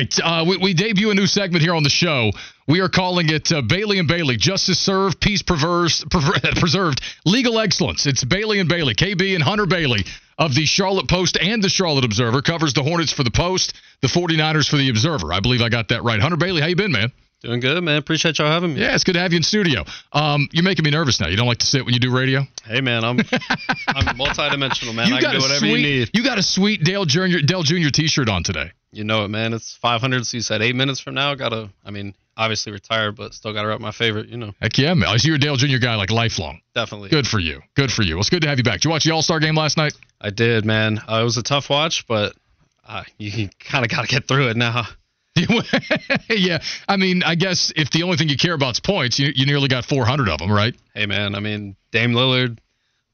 Right, uh, we, we, debut a new segment here on the show. We are calling it uh, Bailey and Bailey, justice served, peace preserved, preserved, legal excellence. It's Bailey and Bailey, KB and Hunter Bailey of the Charlotte Post and the Charlotte Observer covers the Hornets for the Post, the 49ers for the Observer. I believe I got that right. Hunter Bailey, how you been, man? Doing good, man. Appreciate y'all having me. Yeah, it's good to have you in studio. Um, you're making me nervous now. You don't like to sit when you do radio? Hey, man, I'm I'm multidimensional, man. You I got can do whatever sweet, you need. You got a sweet Dale Jr. Dale Jr. T-shirt on today. You know it, man. It's 500. So you said eight minutes from now. Gotta. I mean, obviously retired, but still gotta rep my favorite. You know. Heck yeah, man. I see you're a Dale Jr. guy, like lifelong. Definitely. Good for you. Good for you. Well, it's good to have you back. Did you watch the All Star game last night? I did, man. Uh, it was a tough watch, but uh, you kind of gotta get through it now. yeah, I mean, I guess if the only thing you care about is points, you, you nearly got 400 of them, right? Hey, man. I mean, Dame Lillard,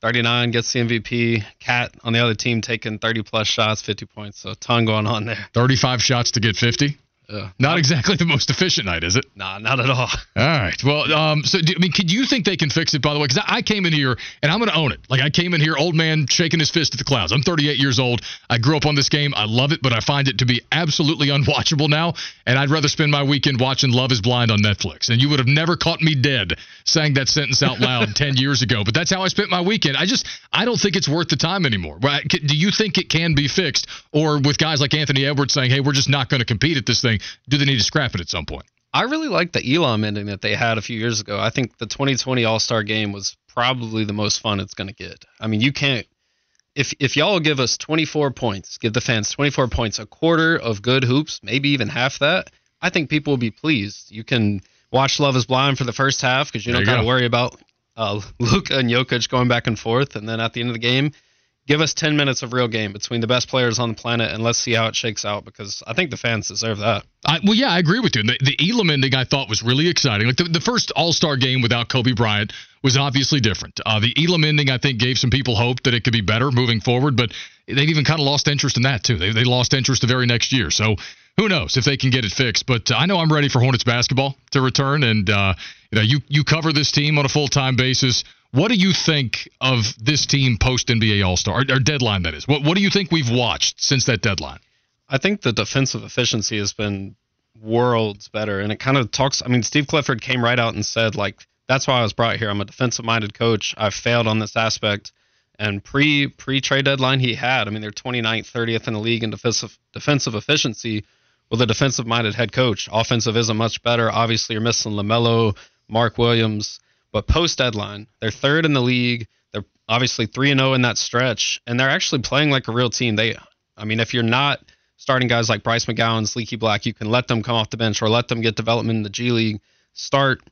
39 gets the MVP. Cat on the other team taking 30 plus shots, 50 points. So a ton going on there. 35 shots to get 50. Yeah. Not exactly the most efficient night, is it? Nah, not at all. All right. Well, um, so do, I mean, could you think they can fix it? By the way, because I, I, came in here and I'm going to own it. Like I came in here, old man shaking his fist at the clouds. I'm 38 years old. I grew up on this game. I love it, but I find it to be absolutely unwatchable now. And I'd rather spend my weekend watching Love Is Blind on Netflix. And you would have never caught me dead saying that sentence out loud 10 years ago. But that's how I spent my weekend. I just I don't think it's worth the time anymore. Do you think it can be fixed, or with guys like Anthony Edwards saying, "Hey, we're just not going to compete at this thing"? Do they need to scrap it at some point. I really like the Elam ending that they had a few years ago. I think the 2020 All Star Game was probably the most fun it's going to get. I mean, you can't. If if y'all give us 24 points, give the fans 24 points, a quarter of good hoops, maybe even half that, I think people will be pleased. You can watch Love Is Blind for the first half because you don't got to worry about uh, Luka and Jokic going back and forth, and then at the end of the game, give us 10 minutes of real game between the best players on the planet and let's see how it shakes out because I think the fans deserve that. I, well, yeah, I agree with you. The, the Elam ending I thought was really exciting. Like the, the first All Star game without Kobe Bryant was obviously different. Uh, the Elam ending I think gave some people hope that it could be better moving forward, but they've even kind of lost interest in that too. They, they lost interest the very next year. So who knows if they can get it fixed. But uh, I know I'm ready for Hornets basketball to return, and uh, you know you you cover this team on a full time basis. What do you think of this team post NBA All Star or, or, deadline? That is. What What do you think we've watched since that deadline? I think the defensive efficiency has been worlds better, and it kind of talks. I mean, Steve Clifford came right out and said like, "That's why I was brought here. I'm a defensive minded coach. I've failed on this aspect." And pre pre trade deadline, he had. I mean, they're 29th, 30th in the league in defensive defensive efficiency with a defensive minded head coach. Offensive isn't much better. Obviously, you're missing LaMelo, Mark Williams. But post deadline, they're third in the league. They're obviously 3 and 0 in that stretch, and they're actually playing like a real team. They, I mean, if you're not starting guys like Bryce McGowens, Leaky Black, you can let them come off the bench or let them get development in the G League. Start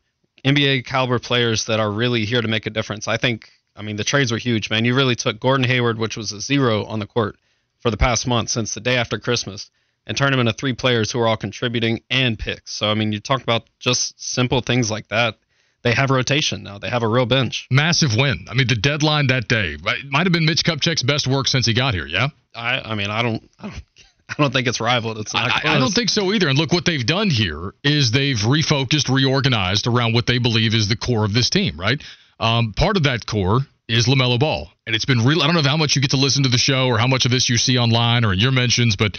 NBA caliber players that are really here to make a difference. I think, I mean, the trades were huge, man. You really took Gordon Hayward, which was a zero on the court for the past month since the day after Christmas, and him into three players who are all contributing and picks. So, I mean, you talk about just simple things like that they have rotation now. They have a real bench. Massive win. I mean, the deadline that day might have been Mitch Kupchak's best work since he got here. Yeah. I, I mean, I don't, I don't, I don't think it's rivaled. It's not. I, I, don't think so either. And look, what they've done here is they've refocused, reorganized around what they believe is the core of this team. Right. Um, part of that core is LaMelo Ball, and it's been real. I don't know how much you get to listen to the show or how much of this you see online or in your mentions, but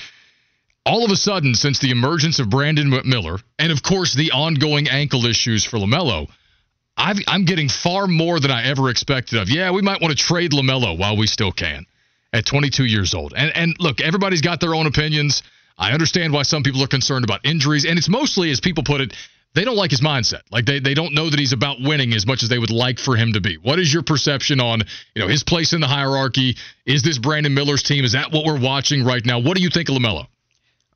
all of a sudden, since the emergence of Brandon Miller and of course the ongoing ankle issues for LaMelo i am getting far more than I ever expected of. Yeah, we might want to trade LaMelo while we still can at 22 years old. And, and look, everybody's got their own opinions. I understand why some people are concerned about injuries. And it's mostly, as people put it, they don't like his mindset. Like they, they don't know that he's about winning as much as they would like for him to be. What is your perception on, you know, his place in the hierarchy? Is this Brandon Miller's team? Is that what we're watching right now? What do you think of LaMelo?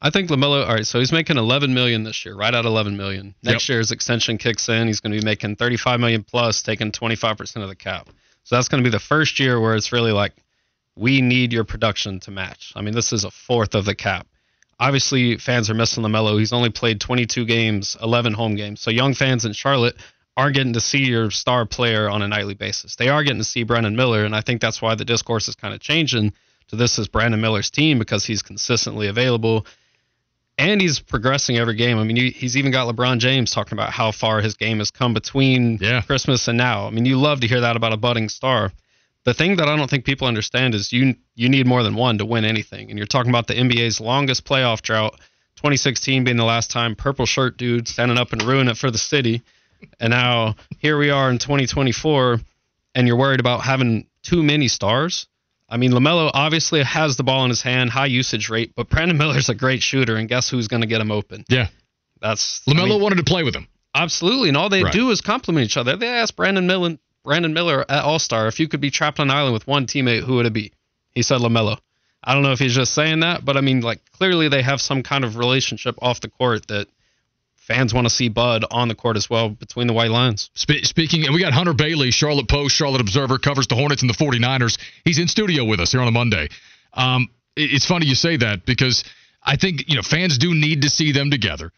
I think Lamelo. All right, so he's making 11 million this year, right at 11 million. Next yep. year his extension kicks in. He's going to be making 35 million plus, taking 25 percent of the cap. So that's going to be the first year where it's really like, we need your production to match. I mean, this is a fourth of the cap. obviously fans are missing LaMelo. He's only played 22 games, 11 home games. So young fans in Charlotte aren't getting to see your star player on a nightly basis. They are getting to see Brandon Miller, and I think that's why the discourse is kind of changing to this is Brandon Miller's team because he's consistently available and he's progressing every game. I mean, he's even got LeBron James talking about how far his game has come between yeah. Christmas and now. I mean, you love to hear that about a budding star. The thing that I don't think people understand is you you need more than one to win anything. And you're talking about the NBA's longest playoff drought, 2016 being the last time purple shirt dude standing up and ruin it for the city. And now here we are in 2024, and you're worried about having too many stars. I mean, LaMelo obviously has the ball in his hand, high usage rate, but Brandon Miller's a great shooter, and guess who's going to get him open? Yeah. That's LaMelo I mean, wanted to play with him. Absolutely. And all they right. do is compliment each other. They asked Brandon Miller, Brandon Miller at All Star if you could be trapped on island with one teammate, who would it be? He said LaMelo. I don't know if he's just saying that, but I mean, like, clearly they have some kind of relationship off the court that fans want to see Bud on the court as well between the white lines. Spe- speaking, and we got Hunter Bailey, Charlotte Post, Charlotte Observer, covers the Hornets and the 49ers. He's in studio with us here on a Monday. Um, it, it's funny you say that because I think, you know, fans do need to see them together.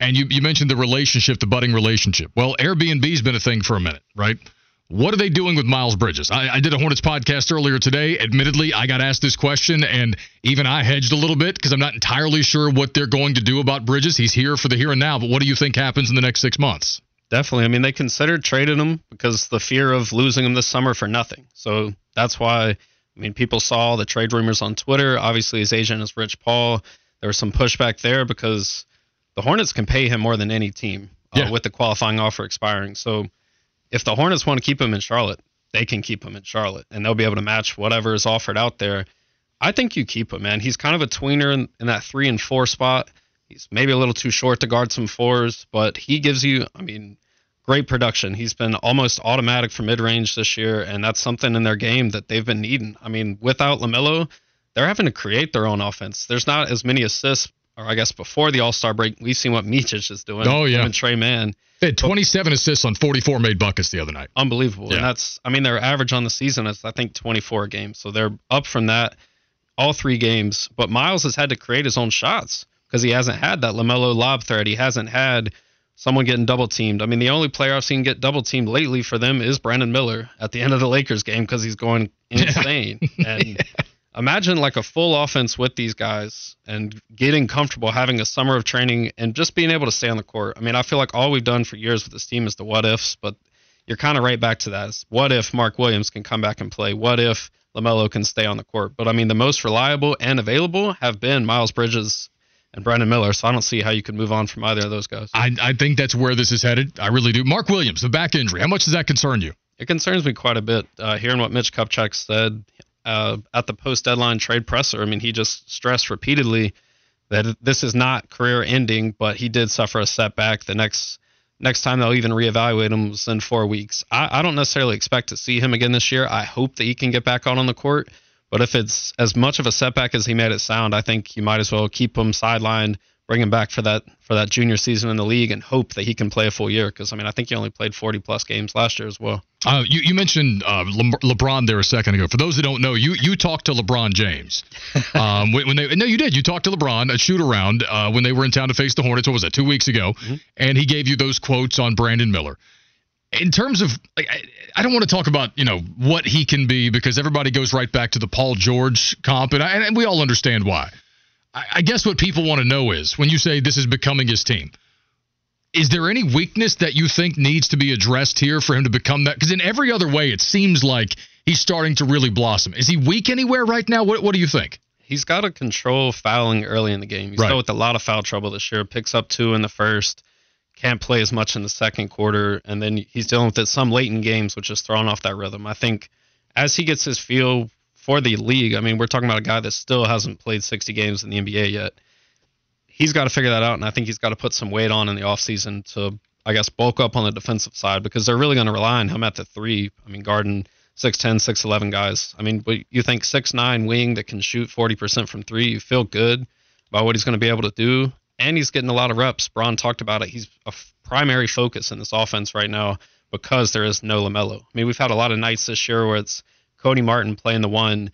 And you, you mentioned the relationship, the budding relationship. Well, Airbnb's been a thing for a minute, right? What are they doing with Miles Bridges? I, I, did a Hornets podcast earlier today. Admittedly, I got asked this question, and even I hedged a little bit because I'm not entirely sure what they're going to do about Bridges. He's here for the here and now, but what do you think happens in the next six months? Definitely. I mean, they considered trading him because the fear of losing him this summer for nothing. So that's why, I mean, people saw the trade rumors on Twitter. Obviously, his agent is Rich Paul. There was some pushback there because the Hornets can pay him more than any team uh, yeah. with the qualifying offer expiring. So if the Hornets want to keep him in Charlotte, they can keep him in Charlotte, and they'll be able to match whatever is offered out there. I think you keep him, man. He's kind of a tweener in, in that three and four spot. He's maybe a little too short to guard some fours, but he gives you, I mean, great production. He's been almost automatic for mid range this year, and that's something in their game that they've been needing. I mean, without LaMelo, they're having to create their own offense. There's not as many assists, or I guess before the All Star break, we've seen what Micic is doing. Oh yeah, and Tre Mann. They had 27 assists on 44 made buckets the other night. Unbelievable. Yeah. And that's, I mean, their average on the season is, I think, 24 games. So they're up from that all three games. But Miles has had to create his own shots because he hasn't had that LaMelo lob threat. He hasn't had someone getting double teamed. I mean, the only player I've seen get double teamed lately for them is Brandon Miller at the end of the Lakers game because he's going insane. and yeah imagine like a full offense with these guys and getting comfortable having a summer of training and just being able to stay on the court. I mean, I feel like all we've done for years with this team is the what ifs, but you're kind of right back to that. It's what if Mark Williams can come back and play? What if LaMelo can stay on the court? But I mean, the most reliable and available have been Miles Bridges and Brandon Miller. So I don't see how you could move on from either of those guys. I, I think that's where this is headed. I really do. Mark Williams, the back injury. How much does that concern you? It concerns me quite a bit. Uh, hearing what Mitch Kupchak said, uh, at the post deadline trade presser. I mean, he just stressed repeatedly that this is not career ending, but he did suffer a setback. The next next time they'll even reevaluate him was in four weeks. I, I don't necessarily expect to see him again this year. I hope that he can get back out on the court. But if it's as much of a setback as he made it sound, I think you might as well keep him sidelined bring him back for that for that junior season in the league and hope that he can play a full year because I mean I think he only played 40 plus games last year as well. Uh, you, you mentioned uh, Le- LeBron there a second ago. For those that don't know, you you talked to LeBron James um, when, when, they no you did you talked to LeBron at shoot around uh, when they were in town to face the Hornets. What was that two weeks ago? Mm-hmm. And he gave you those quotes on Brandon Miller. In terms of, like, I, I don't want to talk about you know what he can be because everybody goes right back to the Paul George comp, and, I, and we all understand why. I guess what people want to know is when you say this is becoming his team, is there any weakness that you think needs to be addressed here for him to become that? Because in every other way, it seems like he's starting to really blossom. Is he weak anywhere right now? What, what do you think? He's got to control fouling early in the game. He's right. dealt with a lot of foul trouble this year. Picks up two in the first, can't play as much in the second quarter, and then he's dealing with it some late in games, which is throwing off that rhythm. I think as he gets his feel for the league. I mean, we're talking about a guy that still hasn't played 60 games in the NBA yet. He's got to figure that out, and I think he's got to put some weight on in the offseason to, I guess, bulk up on the defensive side because they're really going to rely on him at the three. I mean, Garden, 6'10, 6'11 guys. I mean, you think 6'9 wing that can shoot 40% from three, you feel good about what he's going to be able to do. And he's getting a lot of reps. Bron talked about it. He's a f- primary focus in this offense right now because there is no LaMelo. I mean, we've had a lot of nights this year where it's Cody Martin playing the one,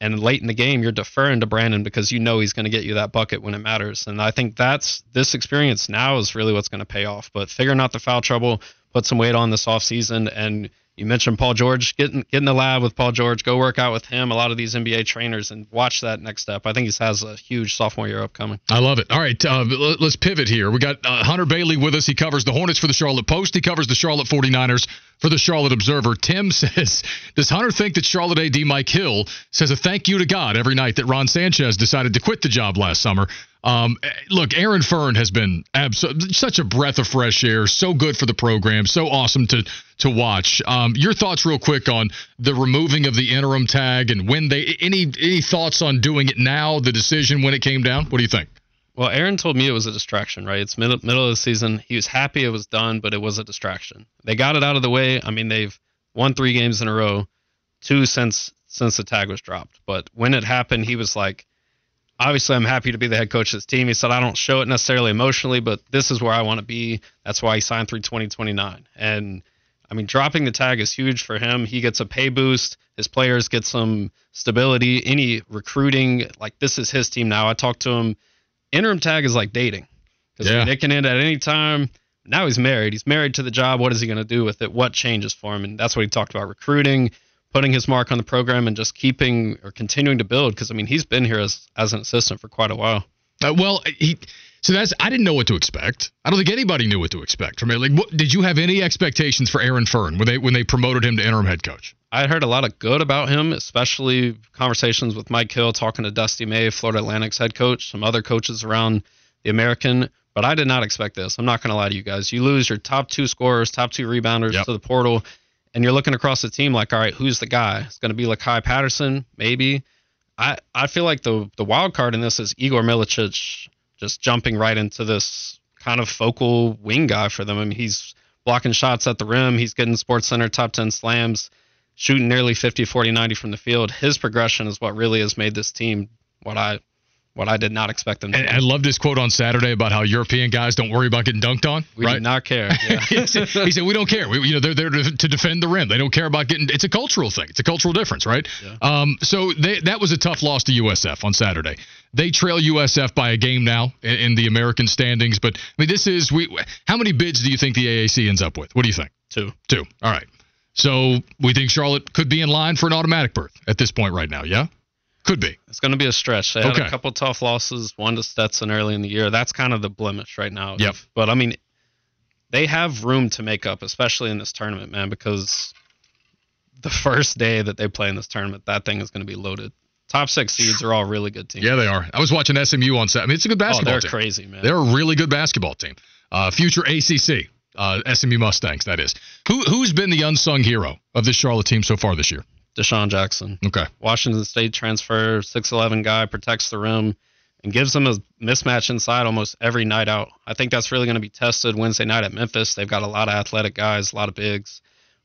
and late in the game you're deferring to Brandon because you know he's going to get you that bucket when it matters. And I think that's this experience now is really what's going to pay off. But figuring out the foul trouble, put some weight on this offseason and you mentioned Paul George. Get in, get in the lab with Paul George. Go work out with him. A lot of these NBA trainers and watch that next step. I think he has a huge sophomore year upcoming. I love it. All right, uh, let's pivot here. We got uh, Hunter Bailey with us. He covers the Hornets for the Charlotte Post. He covers the Charlotte 49ers for the Charlotte Observer. Tim says, Does Hunter think that Charlotte AD Mike Hill says a thank you to God every night that Ron Sanchez decided to quit the job last summer? Um, look, Aaron Fearne has been such a breath of fresh air, so good for the program, so awesome to to watch. Um, your thoughts, real quick, on the removing of the interim tag and when they any any thoughts on doing it now? The decision when it came down. What do you think? Well, Aaron told me it was a distraction, right? It's middle middle of the season. He was happy it was done, but it was a distraction. They got it out of the way. I mean, they've won three games in a row, two since since the tag was dropped. But when it happened, he was like obviously I'm happy to be the head coach of this team. He said I don't show it necessarily emotionally, but this is where I want to be. That's why he signed through 2029. And I mean, dropping the tag is huge for him. He gets a pay boost. His players get some stability. Any recruiting, like this is his team now. I talked to him. Interim tag is like dating because yeah. it can end at any time. Now he's married. He's married to the job. What is he going to do with it? What changes for him? And that's what he talked about recruiting putting his mark on the program and just keeping or continuing to build because I mean he's been here as as an assistant for quite a while. Uh, well, he so that's I didn't know what to expect. I don't think anybody knew what to expect from it. Like, what, did you have any expectations for Aaron Fearne when they when they promoted him to interim head coach? I heard a lot of good about him, especially conversations with Mike Hill, talking to Dusty May, Florida Atlantic's head coach, some other coaches around the American. But I did not expect this. I'm not going to lie to you guys. You lose your top two scorers, top two rebounders yep. to the portal and you're looking across the team like, all right, who's the guy? It's going to be Lu'Cye Patterson, maybe. I I feel like the the wild card in this is Igor Milicic just jumping right into this kind of focal wing guy for them. I mean, he's blocking shots at the rim. He's getting Sports Center top 10 slams, shooting nearly 50, 40, 90 from the field. His progression is what really has made this team what I what I did not expect them to. And I loved his quote on Saturday about how European guys don't worry about getting dunked on. We right? do not care. Yeah. he, said, he, said, "We don't care. We, you know, they're there to, to, defend the rim. They don't care about getting. It's a cultural thing. It's a cultural difference, right? Yeah. Um, so they, that was a tough loss to USF on Saturday. They trail USF by a game now in, in the American standings. But I mean, this is we. How many bids do you think the AAC ends up with? What do you think? Two. Two. All right. So we think Charlotte could be in line for an automatic berth at this point right now. Yeah. Could be. It's going to be a stretch. They okay. had a couple tough losses, one to Stetson early in the year. That's kind of the blemish right now. Yep. But I mean, they have room to make up, especially in this tournament, man, because the first day that they play in this tournament, that thing is going to be loaded. Top six seeds are all really good teams. Yeah, they are. I was watching SMU on set. I mean, it's a good basketball oh, they're team. crazy, man. They're a really good basketball team. Uh, future ACC, uh, SMU Mustangs, that is. Who who's been the unsung hero of this Charlotte team so far this year? Dishon Jackson. Okay. Washington State transfer, 6'11 guy, protects the rim, and gives them a mismatch inside almost every night out. I think that's really going to be tested Wednesday night at Memphis. They've got a lot of athletic guys, a lot of bigs,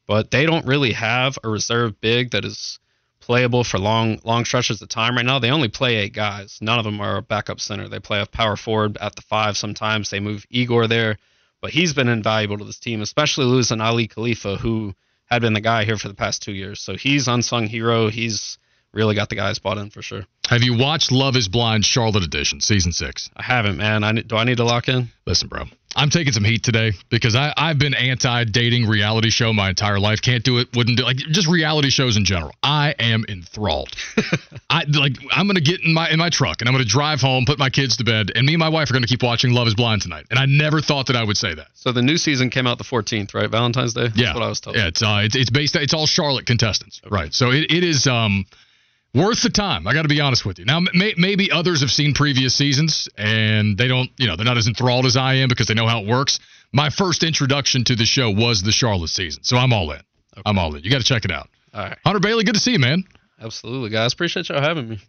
but they don't really have a reserve big that is playable for long long stretches of time right now. They only play eight guys. None of them are a backup center. They play a power forward at the five sometimes. They move Igor there, but he's been invaluable to this team, especially losing Aly Khalifa, who – had been the guy here for the past two years. So he's unsung hero. He's really got the guys bought in for sure. Have you watched Love Is Blind Charlotte Edition season six? I haven't, man. I do I need to lock in? Listen, bro. I'm taking some heat today because I, I've been anti dating reality show my entire life. Can't do it, wouldn't do like just reality shows in general. I am enthralled. I like I'm gonna get in my in my truck and I'm gonna drive home, put my kids to bed, and me and my wife are gonna keep watching Love is Blind tonight. And I never thought that I would say that. So the new season came out the 14th, right? Valentine's Day? That's yeah. what I was told. Yeah, it's uh it's, it's based it's all Charlotte contestants. Okay. Right. So it, it is um worth the time. I got to be honest with you. Now, may, maybe others have seen previous seasons and they don't, you know, they're not as enthralled as I am because they know how it works. My first introduction to the show was the Charlotte season, so I'm all in. Okay. I'm all in. You got to check it out. All right, Hunter Bailey, good to see you, man. Absolutely, guys. Appreciate y'all having me.